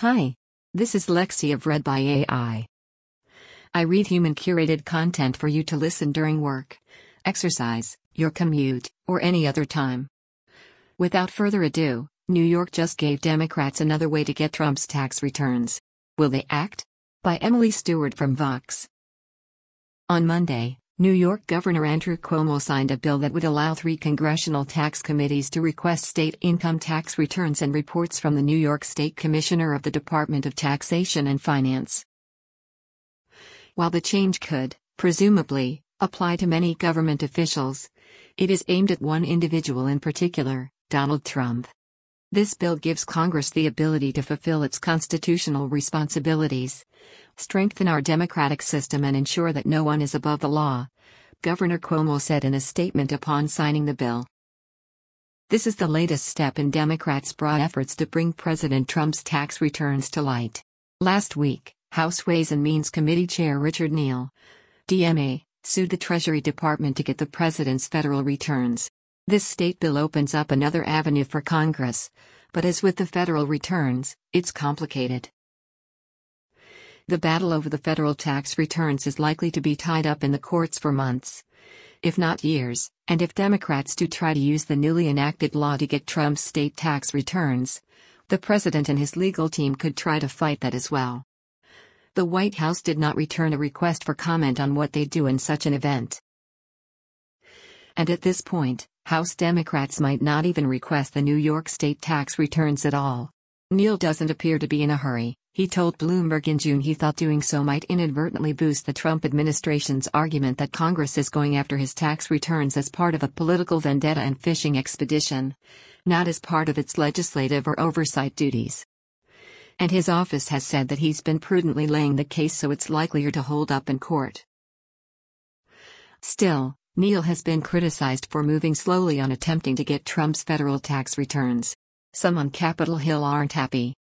Hi. This is Lexi of Read by AI. I read human curated content for you to listen during work, exercise, your commute, or any other time. Without further ado, New York just gave Democrats another way to get Trump's tax returns. Will they act? By Emily Stewart from Vox. On Monday, New York Governor Andrew Cuomo signed a bill that would allow three congressional tax committees to request state income tax returns and reports from the New York State Commissioner of the Department of Taxation and Finance. While the change could, presumably, apply to many government officials, it is aimed at one individual in particular, Donald Trump. This bill gives Congress the ability to fulfill its constitutional responsibilities, strengthen our democratic system, and ensure that no one is above the law, Governor Cuomo said in a statement upon signing the bill. This is the latest step in Democrats' broad efforts to bring President Trump's tax returns to light. Last week, House Ways and Means Committee Chair Richard Neal, DMA, sued the Treasury Department to get the president's federal returns. This state bill opens up another avenue for Congress, but as with the federal returns, it's complicated. The battle over the federal tax returns is likely to be tied up in the courts for months, if not years, and if Democrats do try to use the newly enacted law to get Trump's state tax returns, the president and his legal team could try to fight that as well. The White House did not return a request for comment on what they do in such an event. And at this point, House Democrats might not even request the New York state tax returns at all. Neal doesn't appear to be in a hurry. He told Bloomberg in June he thought doing so might inadvertently boost the Trump administration's argument that Congress is going after his tax returns as part of a political vendetta and fishing expedition, not as part of its legislative or oversight duties. And his office has said that he's been prudently laying the case so it's likelier to hold up in court. Still, Neal has been criticized for moving slowly on attempting to get Trump's federal tax returns. Some on Capitol Hill aren't happy.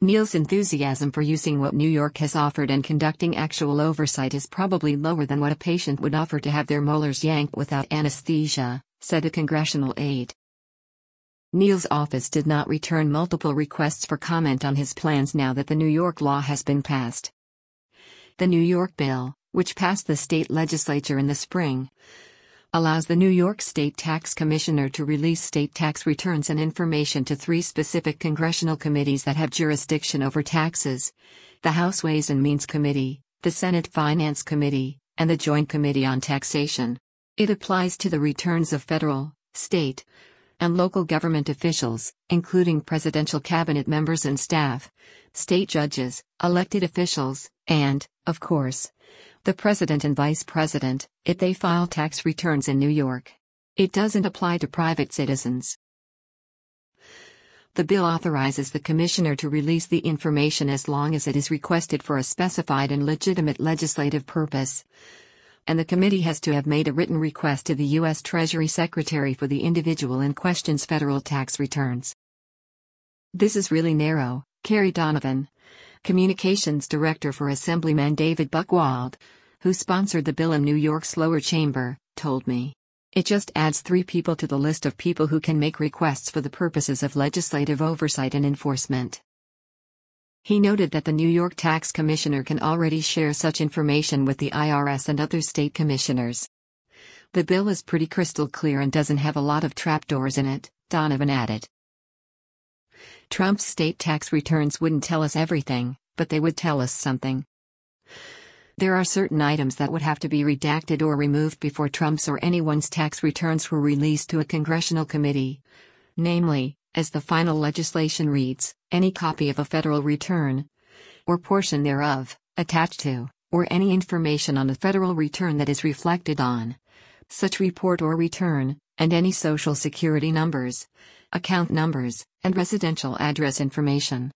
Neal's enthusiasm for using what New York has offered and conducting actual oversight is probably lower than what a patient would offer to have their molars yanked without anesthesia, said a congressional aide. Neal's office did not return multiple requests for comment on his plans now that the New York law has been passed. The New York bill, which passed the state legislature in the spring, allows the New York State Tax Commissioner to release state tax returns and information to three specific congressional committees that have jurisdiction over taxes the House Ways and Means Committee, the Senate Finance Committee, and the Joint Committee on Taxation. It applies to the returns of federal, state, and local government officials, including presidential cabinet members and staff, state judges, elected officials, and, of course, the president and vice president, if they file tax returns in New York. It doesn't apply to private citizens. The bill authorizes the commissioner to release the information as long as it is requested for a specified and legitimate legislative purpose. And the committee has to have made a written request to the U.S. Treasury Secretary for the individual in question's federal tax returns. This is really narrow, Carrie Donovan, Communications Director for Assemblyman David Buchwald, who sponsored the bill in New York's lower chamber, told me. It just adds three people to the list of people who can make requests for the purposes of legislative oversight and enforcement. He noted that the New York Tax Commissioner can already share such information with the IRS and other state commissioners. The bill is pretty crystal clear and doesn't have a lot of trapdoors in it, Donovan added. Trump's state tax returns wouldn't tell us everything, but they would tell us something. There are certain items that would have to be redacted or removed before Trump's or anyone's tax returns were released to a congressional committee. Namely, as the final legislation reads, any copy of a federal return, or portion thereof, attached to, or any information on a federal return that is reflected on such report or return, and any social security numbers, account numbers, and residential address information.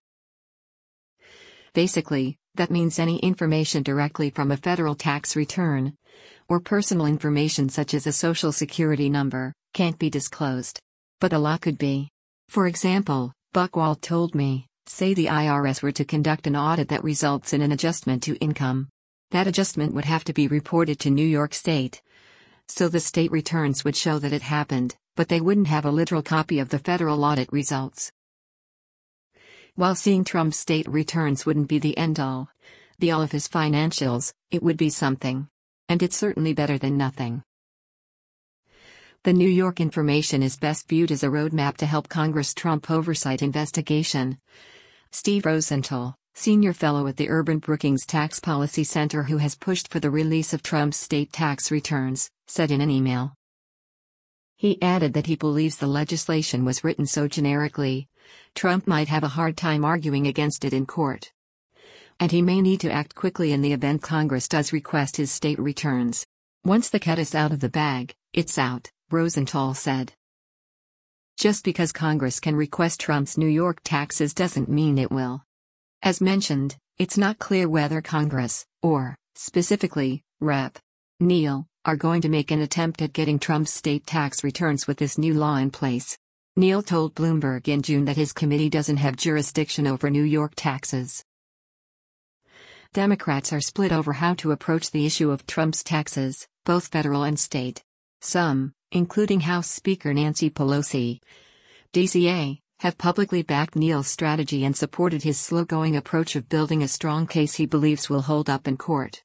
Basically, that means any information directly from a federal tax return, or personal information such as a social security number, can't be disclosed. But a lot could be. For example, Buchwald told me, say the IRS were to conduct an audit that results in an adjustment to income. That adjustment would have to be reported to New York State. So the state returns would show that it happened, but they wouldn't have a literal copy of the federal audit results. While seeing Trump's state returns wouldn't be the end all, the all of his financials, it would be something. And it's certainly better than nothing. The New York information is best viewed as a roadmap to help Congress Trump oversight investigation. Steve Rosenthal, senior fellow at the Urban Brookings Tax Policy Center who has pushed for the release of Trump's state tax returns, said in an email. He added that he believes the legislation was written so generically, Trump might have a hard time arguing against it in court. And he may need to act quickly in the event Congress does request his state returns. Once the cat is out of the bag, it's out, Rosenthal said. Just because Congress can request Trump's New York taxes doesn't mean it will. As mentioned, it's not clear whether Congress, or, specifically, Rep. Neal, are going to make an attempt at getting Trump's state tax returns with this new law in place. Neal told Bloomberg in June that his committee doesn't have jurisdiction over New York taxes. Democrats are split over how to approach the issue of Trump's taxes, both federal and state. Some, including House Speaker Nancy Pelosi, DCA, have publicly backed Neal's strategy and supported his slow going approach of building a strong case he believes will hold up in court.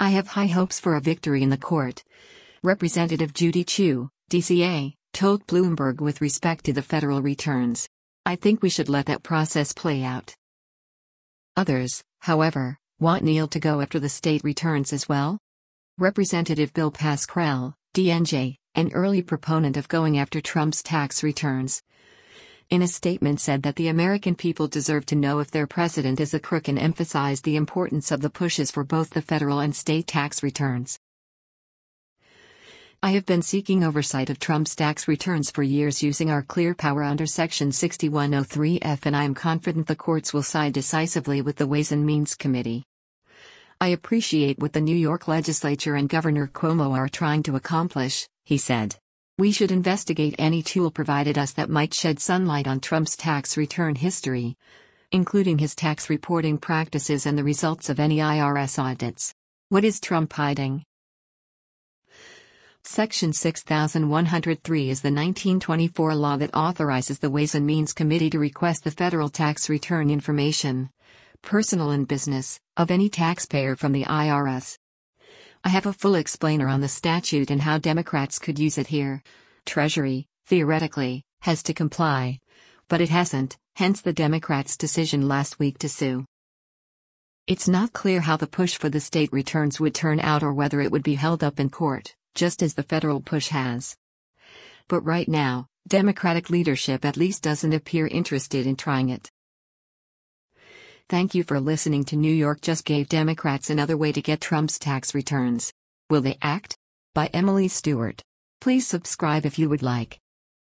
I have high hopes for a victory in the court. Representative Judy Chu, DCA, told Bloomberg with respect to the federal returns. I think we should let that process play out. Others, however, want Neal to go after the state returns as well. Representative Bill Pascrell, DNJ, an early proponent of going after Trump's tax returns, in a statement said that the American people deserve to know if their president is a crook and emphasized the importance of the pushes for both the federal and state tax returns. I have been seeking oversight of Trump's tax returns for years using our clear power under Section 6103F, and I am confident the courts will side decisively with the Ways and Means Committee. I appreciate what the New York legislature and Governor Cuomo are trying to accomplish, he said. We should investigate any tool provided us that might shed sunlight on Trump's tax return history, including his tax reporting practices and the results of any IRS audits. What is Trump hiding? Section 6103 is the 1924 law that authorizes the Ways and Means Committee to request the federal tax return information, personal and business, of any taxpayer from the IRS. I have a full explainer on the statute and how Democrats could use it here. Treasury, theoretically, has to comply. But it hasn't, hence the Democrats' decision last week to sue. It's not clear how the push for the state returns would turn out or whether it would be held up in court just as the federal push has. But right now, Democratic leadership at least doesn't appear interested in trying it. Thank you for listening to New York just gave Democrats another way to get Trump's tax returns. Will they act? By Emily Stewart. Please subscribe if you would like.